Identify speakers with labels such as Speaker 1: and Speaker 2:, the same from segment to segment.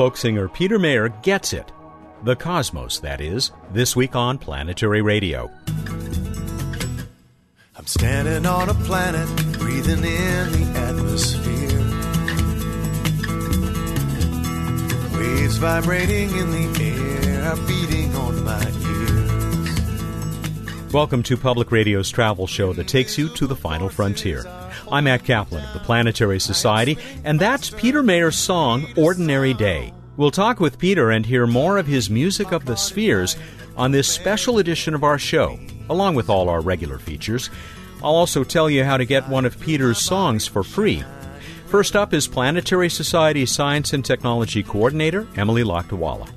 Speaker 1: folk singer Peter Mayer gets it. The cosmos, that is, this week on Planetary Radio.
Speaker 2: I'm standing on a planet, breathing in the atmosphere. Waves vibrating in the air, beating on my.
Speaker 1: Welcome to Public Radio's travel show that takes you to the final frontier. I'm Matt Kaplan of the Planetary Society, and that's Peter Mayer's song, Ordinary Day. We'll talk with Peter and hear more of his music of the spheres on this special edition of our show, along with all our regular features. I'll also tell you how to get one of Peter's songs for free. First up is Planetary Society Science and Technology Coordinator Emily Lakdawalla.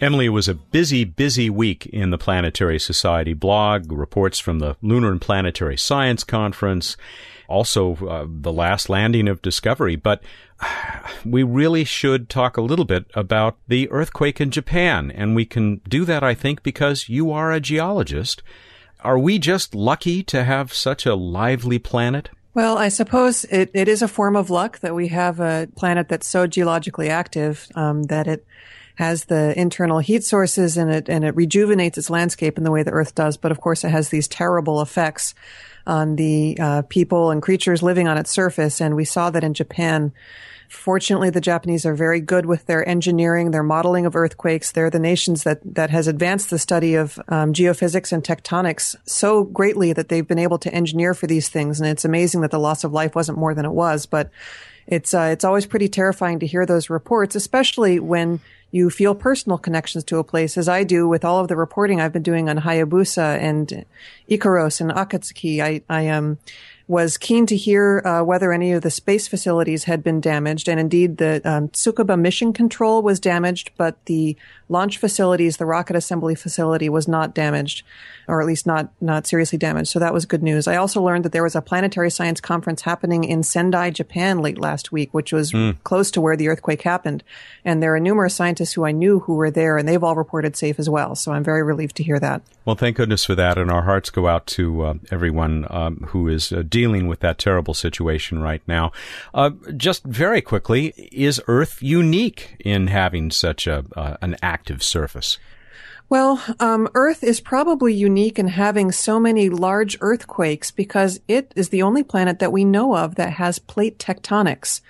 Speaker 1: Emily, was a busy, busy week in the Planetary Society blog, reports from the Lunar and Planetary Science Conference, also uh, the last landing of Discovery. But we really should talk a little bit about the earthquake in Japan. And we can do that, I think, because you are a geologist. Are we just lucky to have such a lively planet?
Speaker 3: Well, I suppose it, it is a form of luck that we have a planet that's so geologically active um, that it has the internal heat sources and it and it rejuvenates its landscape in the way the Earth does. But of course, it has these terrible effects on the uh, people and creatures living on its surface. And we saw that in Japan Fortunately, the Japanese are very good with their engineering, their modeling of earthquakes. They're the nations that, that has advanced the study of um, geophysics and tectonics so greatly that they've been able to engineer for these things. And it's amazing that the loss of life wasn't more than it was. But it's uh, it's always pretty terrifying to hear those reports, especially when you feel personal connections to a place, as I do with all of the reporting I've been doing on Hayabusa and IKAROS and Akatsuki. I I um was keen to hear uh, whether any of the space facilities had been damaged, and indeed the um, Tsukuba mission control was damaged, but the launch facilities, the rocket assembly facility, was not damaged, or at least not not seriously damaged. So that was good news. I also learned that there was a planetary science conference happening in Sendai, Japan, late last week, which was mm. close to where the earthquake happened, and there are numerous scientists who I knew who were there, and they've all reported safe as well. So I'm very relieved to hear that.
Speaker 1: Well, thank goodness for that, and our hearts go out to uh, everyone um, who is uh, dealing with that terrible situation right now. Uh, just very quickly, is Earth unique in having such a uh, an active surface?
Speaker 3: Well, um, Earth is probably unique in having so many large earthquakes because it is the only planet that we know of that has plate tectonics.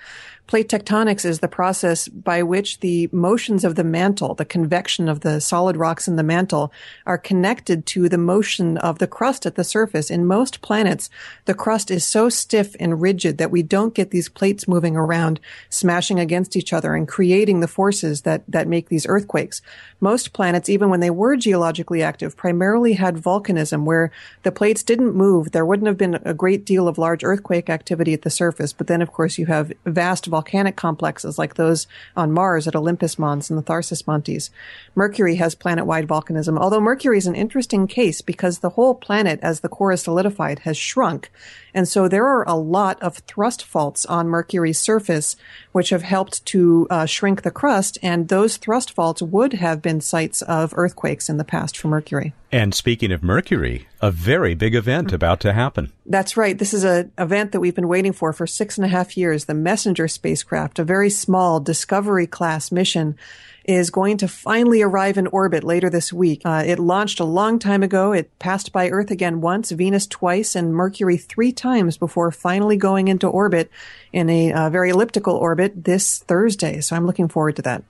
Speaker 3: Plate tectonics is the process by which the motions of the mantle, the convection of the solid rocks in the mantle, are connected to the motion of the crust at the surface. In most planets, the crust is so stiff and rigid that we don't get these plates moving around, smashing against each other and creating the forces that, that make these earthquakes. Most planets, even when they were geologically active, primarily had volcanism where the plates didn't move. There wouldn't have been a great deal of large earthquake activity at the surface. But then, of course, you have vast volcanic complexes like those on Mars at Olympus Mons and the Tharsis Montes. Mercury has planet-wide volcanism, although Mercury is an interesting case because the whole planet, as the core is solidified, has shrunk. And so there are a lot of thrust faults on Mercury's surface, which have helped to uh, shrink the crust. And those thrust faults would have been sites of earthquakes in the past for Mercury.
Speaker 1: And speaking of Mercury, a very big event about to happen.
Speaker 3: That's right. This is an event that we've been waiting for for six and a half years. The Messenger spacecraft, a very small Discovery class mission is going to finally arrive in orbit later this week. Uh, it launched a long time ago. It passed by Earth again once, Venus twice, and Mercury three times before finally going into orbit in a uh, very elliptical orbit this Thursday. So I'm looking forward to that.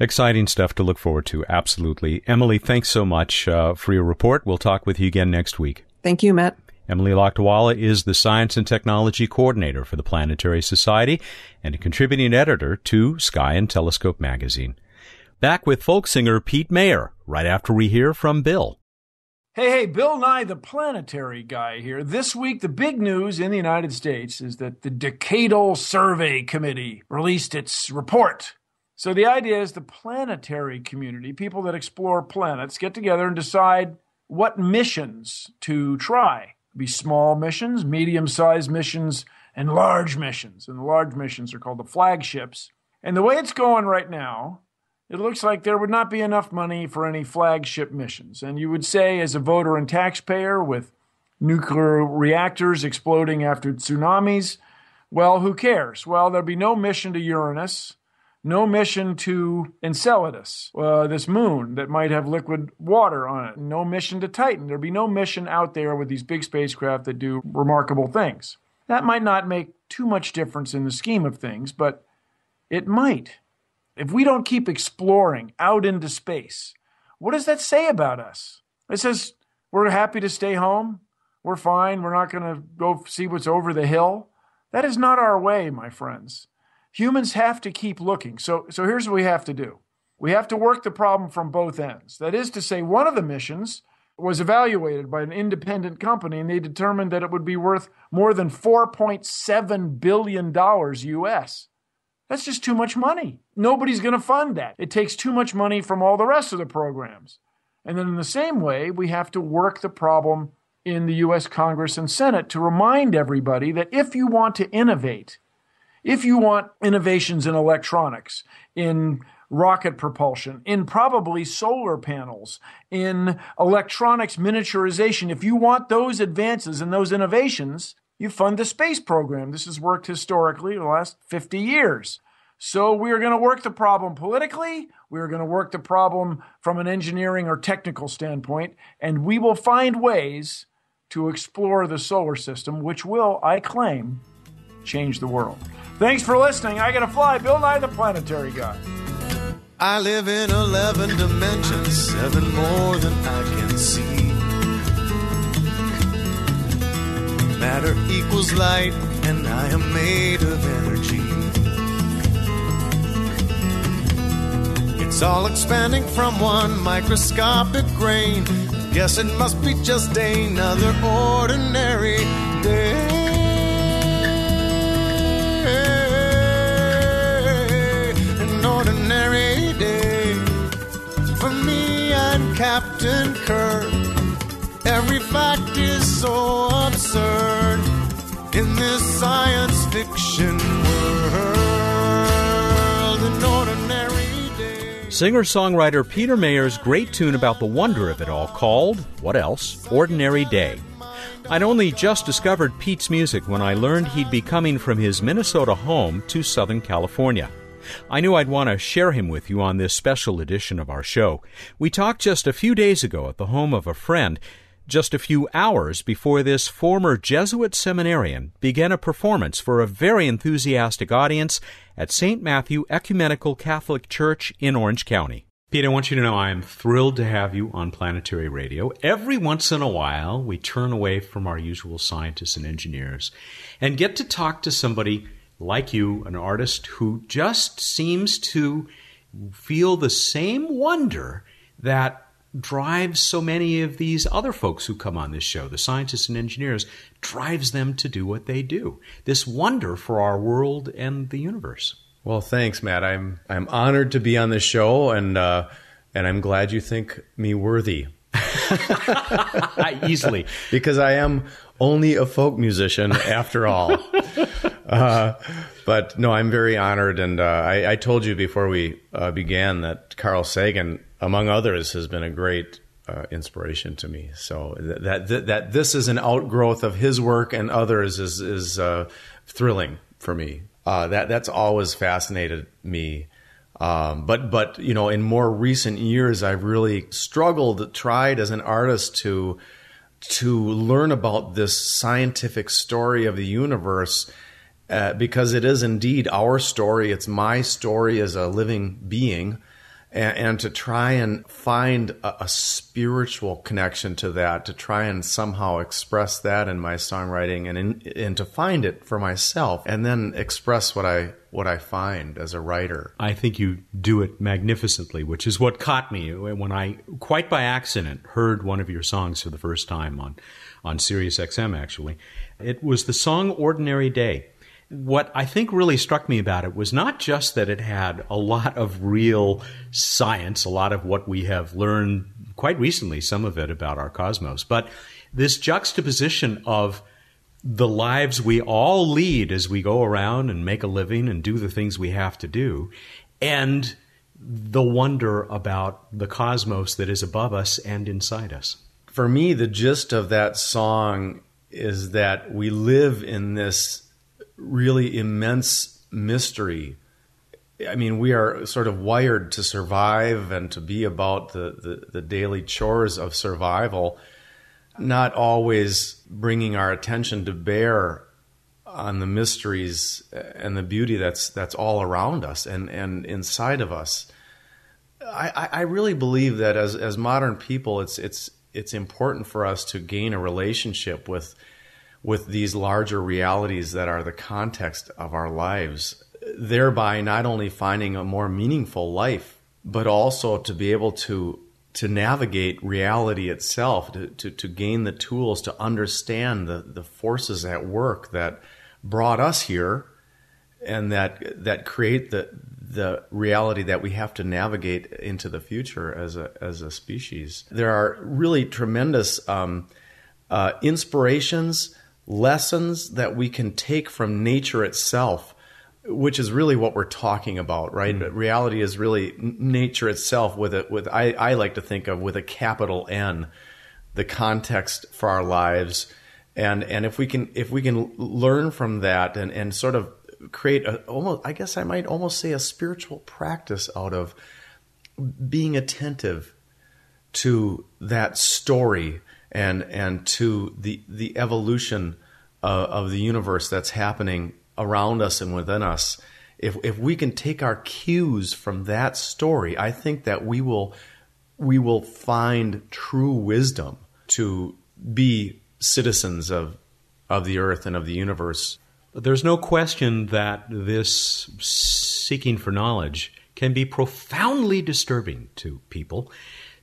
Speaker 1: Exciting stuff to look forward to, absolutely. Emily, thanks so much uh, for your report. We'll talk with you again next week.
Speaker 3: Thank you, Matt.
Speaker 1: Emily Lakdawalla is the Science and Technology Coordinator for the Planetary Society and a contributing editor to Sky and Telescope magazine. Back with folk singer Pete Mayer right after we hear from Bill.
Speaker 4: Hey, hey, Bill Nye, the planetary guy here. This week, the big news in the United States is that the Decadal Survey Committee released its report. So, the idea is the planetary community, people that explore planets, get together and decide what missions to try. Be small missions, medium sized missions, and large missions. And the large missions are called the flagships. And the way it's going right now it looks like there would not be enough money for any flagship missions. And you would say, as a voter and taxpayer with nuclear reactors exploding after tsunamis, well, who cares? Well, there'd be no mission to Uranus, no mission to Enceladus, uh, this moon that might have liquid water on it. No mission to Titan. There'd be no mission out there with these big spacecraft that do remarkable things. That might not make too much difference in the scheme of things, but it might. If we don't keep exploring out into space, what does that say about us? It says we're happy to stay home. We're fine. We're not going to go see what's over the hill. That is not our way, my friends. Humans have to keep looking. So, so here's what we have to do we have to work the problem from both ends. That is to say, one of the missions was evaluated by an independent company and they determined that it would be worth more than $4.7 billion US. That's just too much money. Nobody's going to fund that. It takes too much money from all the rest of the programs. And then, in the same way, we have to work the problem in the US Congress and Senate to remind everybody that if you want to innovate, if you want innovations in electronics, in rocket propulsion, in probably solar panels, in electronics miniaturization, if you want those advances and those innovations, you fund the space program. This has worked historically the last 50 years. So we are going to work the problem politically. We are going to work the problem from an engineering or technical standpoint, and we will find ways to explore the solar system, which will, I claim, change the world. Thanks for listening. I got to fly. Bill Nye, the planetary guy.
Speaker 2: I live in 11 dimensions, seven more than I can see. Matter equals light, and I am made of energy. It's all expanding from one microscopic grain. Guess it must be just another ordinary day. For me and Captain Kirk. Every fact is so absurd in this science fiction world. An ordinary day.
Speaker 1: Singer songwriter Peter Mayer's great tune about the wonder of it all called, what else? Ordinary Day. I'd only just discovered Pete's music when I learned he'd be coming from his Minnesota home to Southern California. I knew I'd want to share him with you on this special edition of our show. We talked just a few days ago at the home of a friend, just a few hours before this former Jesuit seminarian began a performance for a very enthusiastic audience at St. Matthew Ecumenical Catholic Church in Orange County. Pete, I want you to know I am thrilled to have you on Planetary Radio. Every once in a while, we turn away from our usual scientists and engineers and get to talk to somebody like you, an artist who just seems to feel the same wonder that drives so many of these other folks who come on this show, the scientists and engineers, drives them to do what they do. This wonder for our world and the universe.
Speaker 5: Well, thanks, Matt. I'm I'm honored to be on this show, and uh, and I'm glad you think me worthy.
Speaker 1: Easily,
Speaker 5: because I am only a folk musician after all. uh, but no, I'm very honored, and uh, I, I, told you before we uh, began that Carl Sagan, among others, has been a great uh, inspiration to me. So that, that that this is an outgrowth of his work and others is is uh, thrilling for me. Uh, that that's always fascinated me. Um, but but you know, in more recent years, I've really struggled, tried as an artist to to learn about this scientific story of the universe. Uh, because it is indeed our story. It's my story as a living being and, and to try and find a, a, spiritual connection to that, to try and somehow express that in my songwriting, and in, and to find it for myself, and then express what I what I find as a writer.
Speaker 1: I think you do it magnificently, which is what caught me when I, quite by accident, heard one of your songs for the first time on on Sirius XM. Actually, it was the song "Ordinary Day." What I think really struck me about it was not just that it had a lot of real science, a lot of what we have learned quite recently, some of it about our cosmos, but this juxtaposition of the lives we all lead as we go around and make a living and do the things we have to do, and the wonder about the cosmos that is above us and inside us.
Speaker 5: For me, the gist of that song is that we live in this really immense mystery I mean, we are sort of wired to survive and to be about the, the, the daily chores of survival, not always bringing our attention to bear on the mysteries and the beauty that's that's all around us and, and inside of us. I, I really believe that as, as modern people, it's it's it's important for us to gain a relationship with with these larger realities that are the context of our lives, thereby not only finding a more meaningful life, but also to be able to to navigate reality itself, to, to, to gain the tools to understand the, the forces at work that brought us here and that that create the the reality that we have to navigate into the future as a as a species. There are really tremendous um, uh, inspirations, lessons that we can take from nature itself, which is really what we're talking about, right? Mm. Reality is really nature itself with it. With I, I like to think of with a capital N, the context for our lives. And, and if we can if we can learn from that and, and sort of create a, almost, I guess I might almost say a spiritual practice out of being attentive to that story and and to the the evolution uh, of the universe that's happening around us and within us. If if we can take our cues from that story, I think that we will we will find true wisdom to be citizens of of the earth and of the universe
Speaker 1: there's no question that this seeking for knowledge can be profoundly disturbing to people.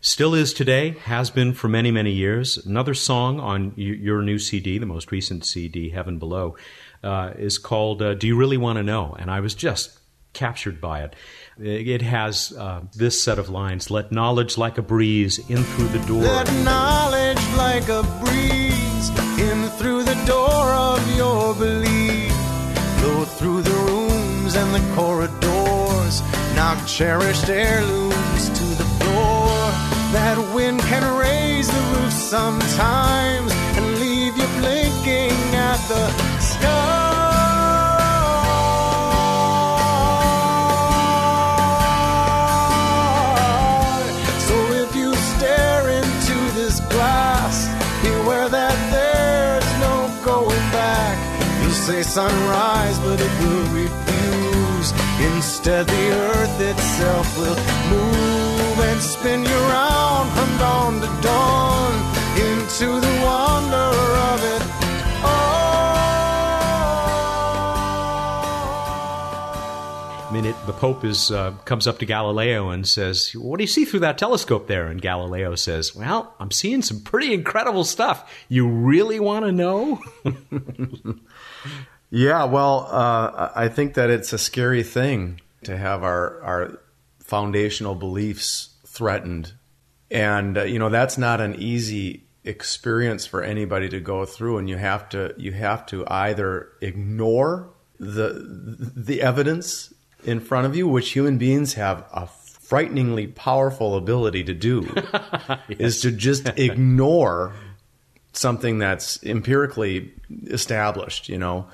Speaker 1: Still is today, has been for many, many years. Another song on your new CD, the most recent CD, Heaven Below, uh, is called uh, Do You Really Want to Know? And I was just captured by it. It has uh, this set of lines Let knowledge like a breeze in through the door.
Speaker 2: Let knowledge like a breeze in through the door of your belief. Blow through the rooms and the corridors. Knock cherished heirlooms to. That wind can raise the roof sometimes and leave you blinking at the sky. So if you stare into this glass Be aware that there's no going back You say sunrise, but it will refuse. Instead, the earth itself will move and spin you round from dawn to dawn into the wonder of it
Speaker 1: I mean, it, the Pope is uh, comes up to Galileo and says, "What do you see through that telescope there?" And Galileo says, "Well, I'm seeing some pretty incredible stuff. You really want to know?"
Speaker 5: Yeah, well, uh, I think that it's a scary thing to have our our foundational beliefs threatened, and uh, you know that's not an easy experience for anybody to go through, and you have to you have to either ignore the the evidence in front of you, which human beings have a frighteningly powerful ability to do, yes. is to just ignore something that's empirically established, you know.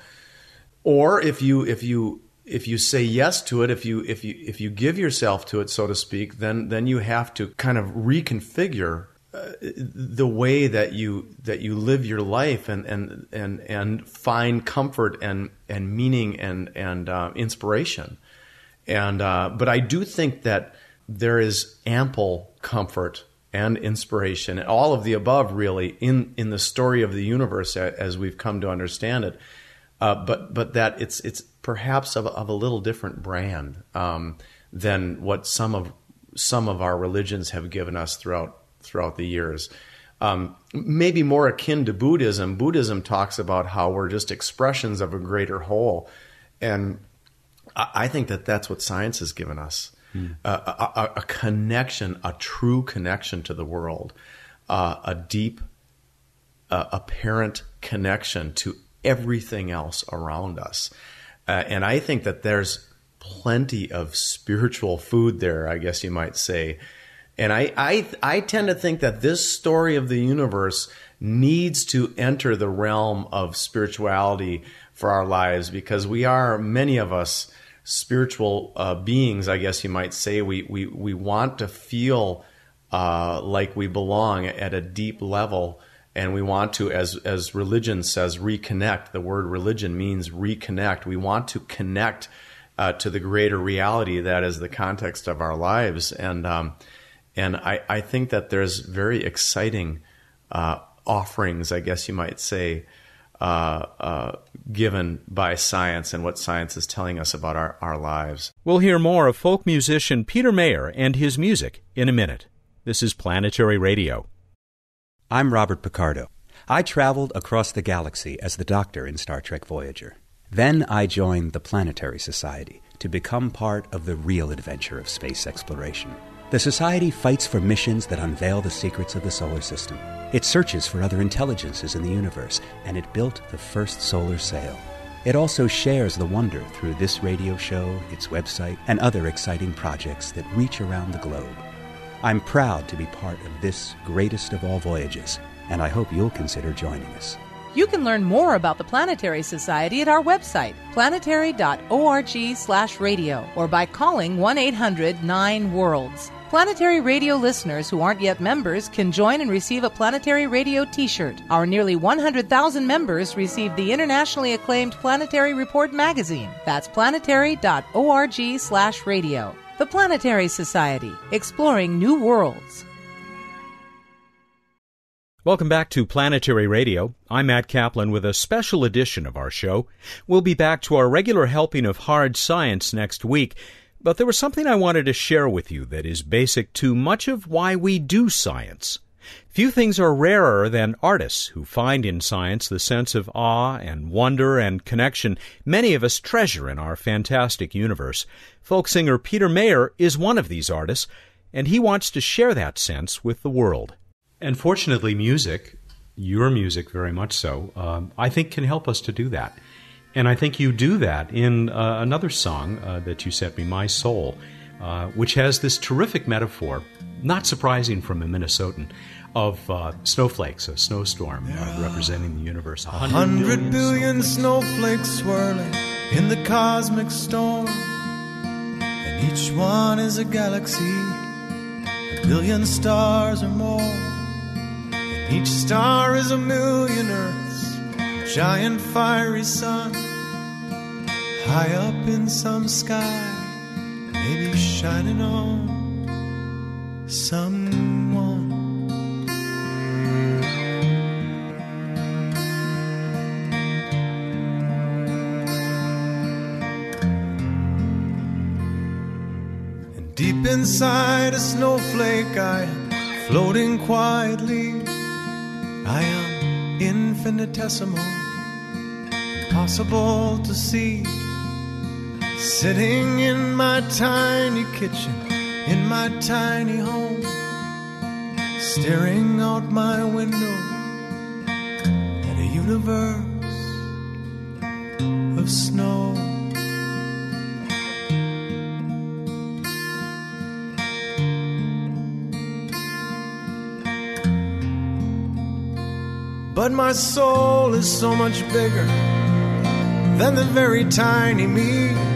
Speaker 5: Or if you if you if you say yes to it, if you if you if you give yourself to it, so to speak, then then you have to kind of reconfigure uh, the way that you that you live your life and and and and find comfort and and meaning and and uh, inspiration. And uh, but I do think that there is ample comfort and inspiration and all of the above really in in the story of the universe as we've come to understand it uh, but but that it's it's perhaps of, of a little different brand um, than what some of some of our religions have given us throughout throughout the years. Um, maybe more akin to Buddhism. Buddhism talks about how we're just expressions of a greater whole, and I, I think that that's what science has given us. Hmm. Uh, a, a, a, connection, a true connection to the world, uh, a deep, uh, apparent connection to everything else around us. Uh, and I think that there's plenty of spiritual food there, I guess you might say. And I, I, I tend to think that this story of the universe needs to enter the realm of spirituality for our lives because we are, many of us, spiritual uh, beings, I guess you might say. We we we want to feel uh, like we belong at a deep level, and we want to, as as religion says, reconnect. The word religion means reconnect. We want to connect uh, to the greater reality that is the context of our lives, and um, and I I think that there's very exciting uh, offerings, I guess you might say. Uh, uh, given by science and what science is telling us about our, our lives.
Speaker 1: We'll hear more of folk musician Peter Mayer and his music in a minute. This is Planetary Radio.
Speaker 6: I'm Robert Picardo. I traveled across the galaxy as the Doctor in Star Trek Voyager. Then I joined the Planetary Society to become part of the real adventure of space exploration. The Society fights for missions that unveil the secrets of the solar system. It searches for other intelligences in the universe, and it built the first solar sail. It also shares the wonder through this radio show, its website, and other exciting projects that reach around the globe. I'm proud to be part of this greatest of all voyages, and I hope you'll consider joining us.
Speaker 7: You can learn more about the Planetary Society at our website, planetary.org/radio, or by calling 1-800-9-WORLDS. Planetary Radio listeners who aren't yet members can join and receive a Planetary Radio t shirt. Our nearly 100,000 members receive the internationally acclaimed Planetary Report magazine. That's planetary.org/slash radio. The Planetary Society, exploring new worlds.
Speaker 1: Welcome back to Planetary Radio. I'm Matt Kaplan with a special edition of our show. We'll be back to our regular helping of hard science next week. But there was something I wanted to share with you that is basic to much of why we do science. Few things are rarer than artists who find in science the sense of awe and wonder and connection many of us treasure in our fantastic universe. Folk singer Peter Mayer is one of these artists, and he wants to share that sense with the world. And fortunately, music, your music very much so, um, I think can help us to do that. And I think you do that in uh, another song uh, that you sent me, My Soul, uh, which has this terrific metaphor, not surprising from a Minnesotan, of uh, snowflakes, a snowstorm uh, representing the universe.
Speaker 2: A hundred billion snowflakes swirling in the cosmic storm. And each one is a galaxy, a billion stars or more. And each star is a million Earths, a giant fiery sun. High up in some sky, maybe shining on someone. And deep inside a snowflake, I am floating quietly. I am infinitesimal, impossible to see. Sitting in my tiny kitchen, in my tiny home, staring out my window at a universe of snow. But my soul is so much bigger than the very tiny me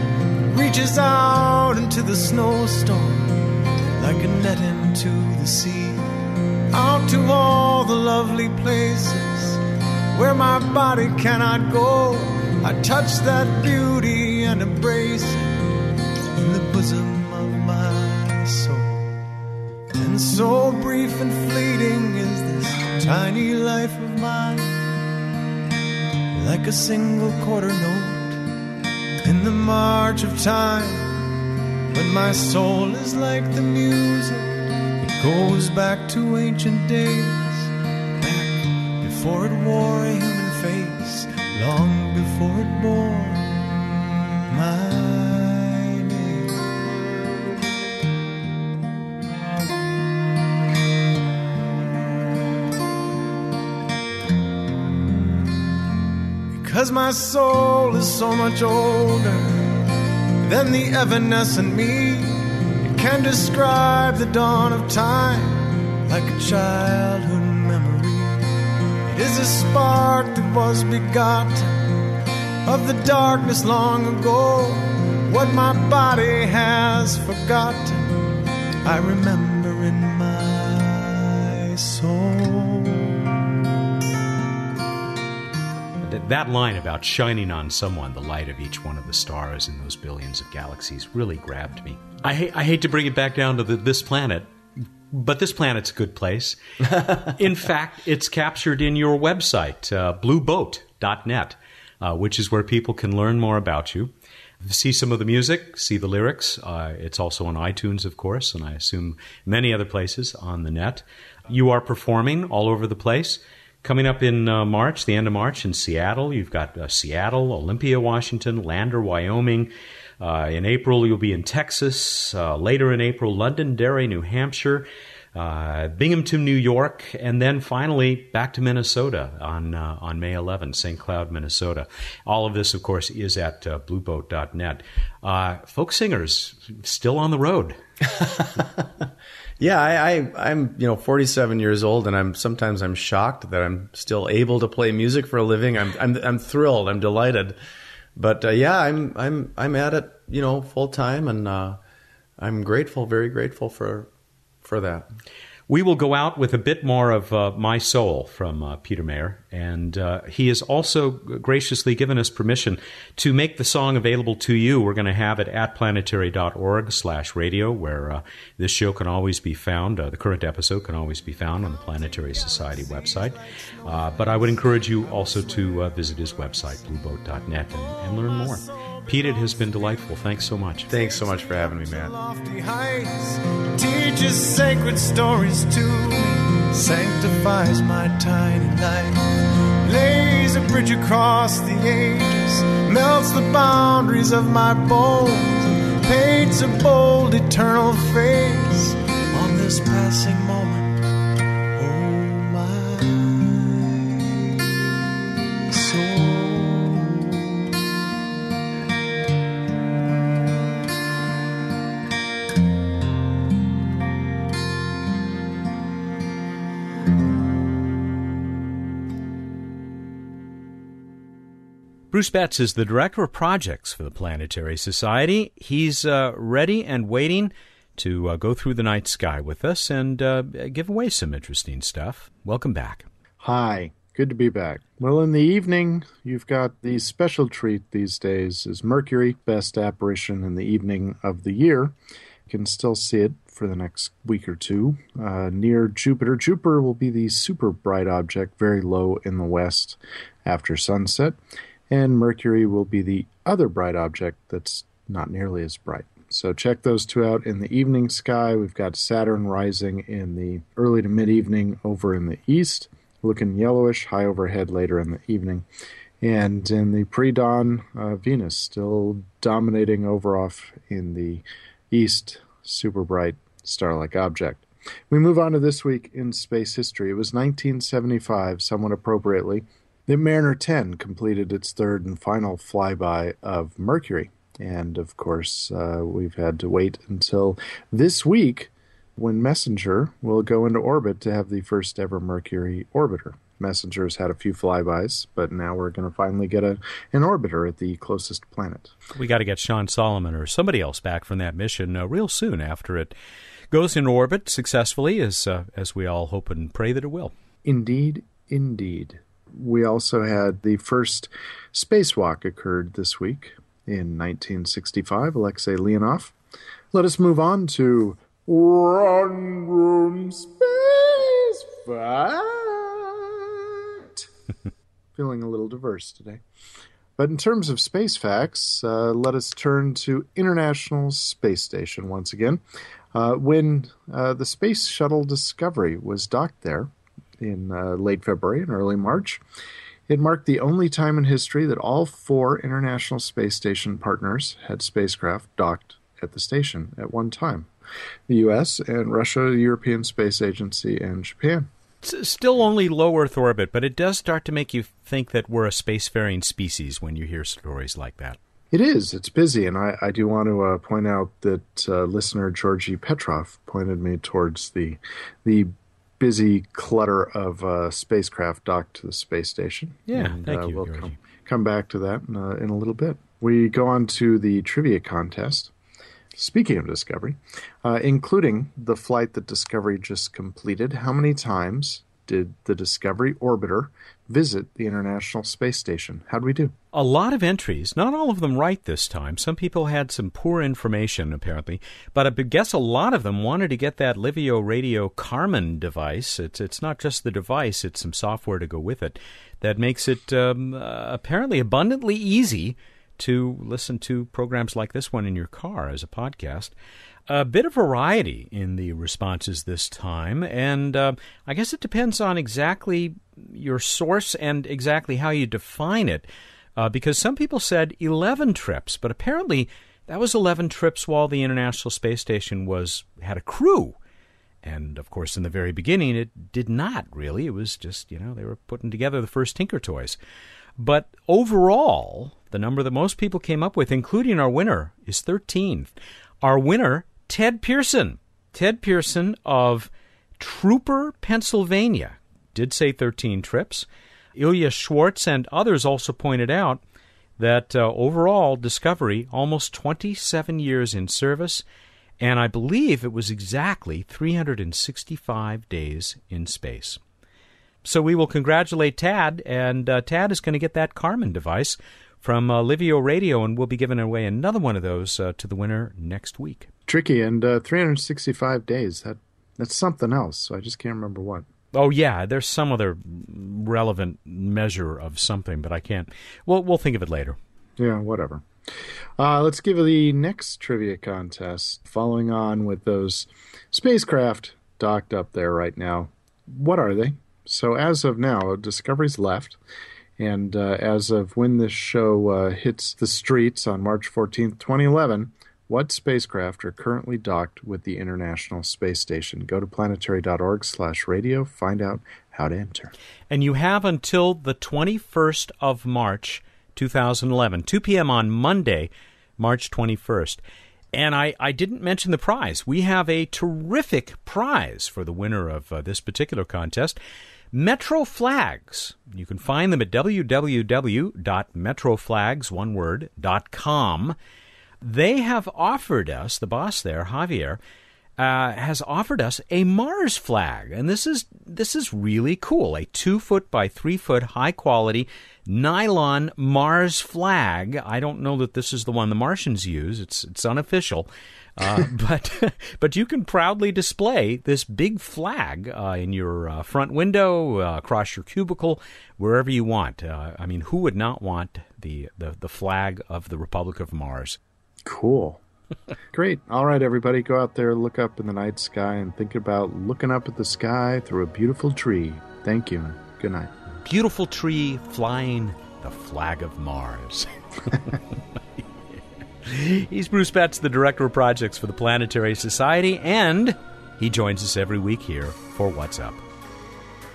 Speaker 2: reaches out into the snowstorm like a net into the sea. Out to all the lovely places where my body cannot go. I touch that beauty and embrace it in the bosom of my soul. And so brief and fleeting is this tiny life of mine, like a single quarter note the march of time. But my soul is like the music, it goes back to ancient days, back before it wore a human face, long before it bore Cause my soul is so much older than the evanescent me. It can describe the dawn of time like a childhood memory. It is a spark that was begotten of the darkness long ago. what my body has forgotten, I remember
Speaker 1: That line about shining on someone the light of each one of the stars in those billions of galaxies really grabbed me. I, ha- I hate to bring it back down to the, this planet, but this planet's a good place. in fact, it's captured in your website, uh, blueboat.net, uh, which is where people can learn more about you, see some of the music, see the lyrics. Uh, it's also on iTunes, of course, and I assume many other places on the net. You are performing all over the place. Coming up in uh, March, the end of March in Seattle, you've got uh, Seattle, Olympia, Washington, Lander, Wyoming. Uh, in April, you'll be in Texas. Uh, later in April, Londonderry, New Hampshire. Uh, Binghamton, New York, and then finally back to Minnesota on uh, on May 11, St. Cloud, Minnesota. All of this, of course, is at blueboat.net. Folk singers still on the road.
Speaker 5: yeah, I, I, am you know 47 years old, and I'm sometimes I'm shocked that I'm still able to play music for a living. I'm I'm, I'm thrilled. I'm delighted. But uh, yeah, I'm I'm I'm at it, you know, full time, and uh, I'm grateful, very grateful for for that.
Speaker 1: We will go out with a bit more of uh, My Soul from uh, Peter Mayer, and uh, he has also graciously given us permission to make the song available to you. We're going to have it at planetary.org slash radio, where uh, this show can always be found. Uh, the current episode can always be found on the Planetary Society website. Uh, but I would encourage you also to visit his website, blueboat.net, and, and learn more. Pete, it has been delightful. Thanks so much.
Speaker 5: Thanks so much for having me, Matt.
Speaker 2: Teaches sacred stories to me, sanctifies my tiny life, lays a bridge across the ages, melts the boundaries of my bones, paints a bold eternal face on this passing moment.
Speaker 1: Bruce Betts is the Director of Projects for the Planetary Society. He's uh, ready and waiting to uh, go through the night sky with us and uh, give away some interesting stuff. Welcome back.
Speaker 8: Hi, good to be back. Well, in the evening, you've got the special treat these days is Mercury, best apparition in the evening of the year. You can still see it for the next week or two. Uh, near Jupiter, Jupiter will be the super bright object, very low in the west after sunset and Mercury will be the other bright object that's not nearly as bright. So check those two out in the evening sky. We've got Saturn rising in the early to mid evening over in the east, looking yellowish, high overhead later in the evening. And in the pre dawn, uh, Venus still dominating over off in the east, super bright star like object. We move on to this week in space history. It was 1975, somewhat appropriately, the Mariner 10 completed its third and final flyby of Mercury. And of course, uh, we've had to wait until this week when Messenger will go into orbit to have the first ever Mercury orbiter. Messenger's had a few flybys, but now we're going to finally get a, an orbiter at the closest planet.
Speaker 1: We got to get Sean Solomon or somebody else back from that mission uh, real soon after it goes into orbit successfully, as uh, as we all hope and pray that it will.
Speaker 8: Indeed, indeed we also had the first spacewalk occurred this week in 1965, Alexei Leonov. Let us move on to Random Space Fact. Feeling a little diverse today. But in terms of space facts, uh, let us turn to International Space Station once again. Uh, when uh, the Space Shuttle Discovery was docked there, in uh, late February and early March. It marked the only time in history that all four International Space Station partners had spacecraft docked at the station at one time the US and Russia, the European Space Agency, and Japan.
Speaker 1: It's still only low Earth orbit, but it does start to make you think that we're a spacefaring species when you hear stories like that.
Speaker 8: It is. It's busy, and I, I do want to uh, point out that uh, listener Georgie Petrov pointed me towards the the busy clutter of uh, spacecraft docked to the space station.
Speaker 1: Yeah,
Speaker 8: and,
Speaker 1: thank
Speaker 8: uh,
Speaker 1: you,
Speaker 8: We'll come, come back to that in, uh, in a little bit. We go on to the trivia contest. Speaking of Discovery, uh, including the flight that Discovery just completed, how many times did the Discovery orbiter visit the International Space Station? How'd we do?
Speaker 1: A lot of entries, not all of them right this time. Some people had some poor information, apparently, but I guess a lot of them wanted to get that Livio Radio Carmen device. It's, it's not just the device, it's some software to go with it that makes it um, uh, apparently abundantly easy to listen to programs like this one in your car as a podcast. A bit of variety in the responses this time, and uh, I guess it depends on exactly your source and exactly how you define it. Uh, because some people said 11 trips, but apparently that was 11 trips while the International Space Station was had a crew. And of course, in the very beginning, it did not really. It was just, you know, they were putting together the first Tinker Toys. But overall, the number that most people came up with, including our winner, is 13. Our winner, Ted Pearson. Ted Pearson of Trooper, Pennsylvania, did say 13 trips. Ilya Schwartz and others also pointed out that uh, overall, Discovery, almost 27 years in service, and I believe it was exactly 365 days in space. So we will congratulate Tad, and uh, Tad is going to get that Carmen device from uh, Livio Radio, and we'll be giving away another one of those uh, to the winner next week.
Speaker 8: Tricky and uh, 365 days. That that's something else. So I just can't remember what.
Speaker 1: Oh yeah, there's some other relevant measure of something, but I can't. Well, we'll think of it later.
Speaker 8: Yeah, whatever. Uh, let's give the next trivia contest. Following on with those spacecraft docked up there right now. What are they? So as of now, Discovery's left, and uh, as of when this show uh, hits the streets on March 14th, 2011, what spacecraft are currently docked with the International Space Station? Go to planetary.org slash radio, Find out how to enter.
Speaker 1: And you have until the 21st of March, 2011, 2 p.m. on Monday, March 21st. And I, I didn't mention the prize. We have a terrific prize for the winner of uh, this particular contest. Metro Flags. You can find them at www.metroflags, one word, dot com. They have offered us, the boss there, Javier, uh, has offered us a Mars flag, and this is this is really cool. A two foot by three foot high quality nylon Mars flag. I don't know that this is the one the Martians use. It's it's unofficial, uh, but but you can proudly display this big flag uh, in your uh, front window, uh, across your cubicle, wherever you want. Uh, I mean, who would not want the, the the flag of the Republic of Mars?
Speaker 8: Cool. Great. All right, everybody, go out there, look up in the night sky, and think about looking up at the sky through a beautiful tree. Thank you. Good night.
Speaker 1: Beautiful tree flying the flag of Mars. He's Bruce Betts, the Director of Projects for the Planetary Society, and he joins us every week here for What's Up.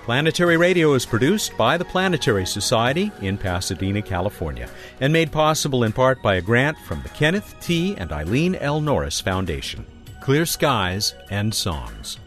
Speaker 1: Planetary Radio is produced by the Planetary Society in Pasadena, California, and made possible in part by a grant from the Kenneth T. and Eileen L. Norris Foundation. Clear skies and songs.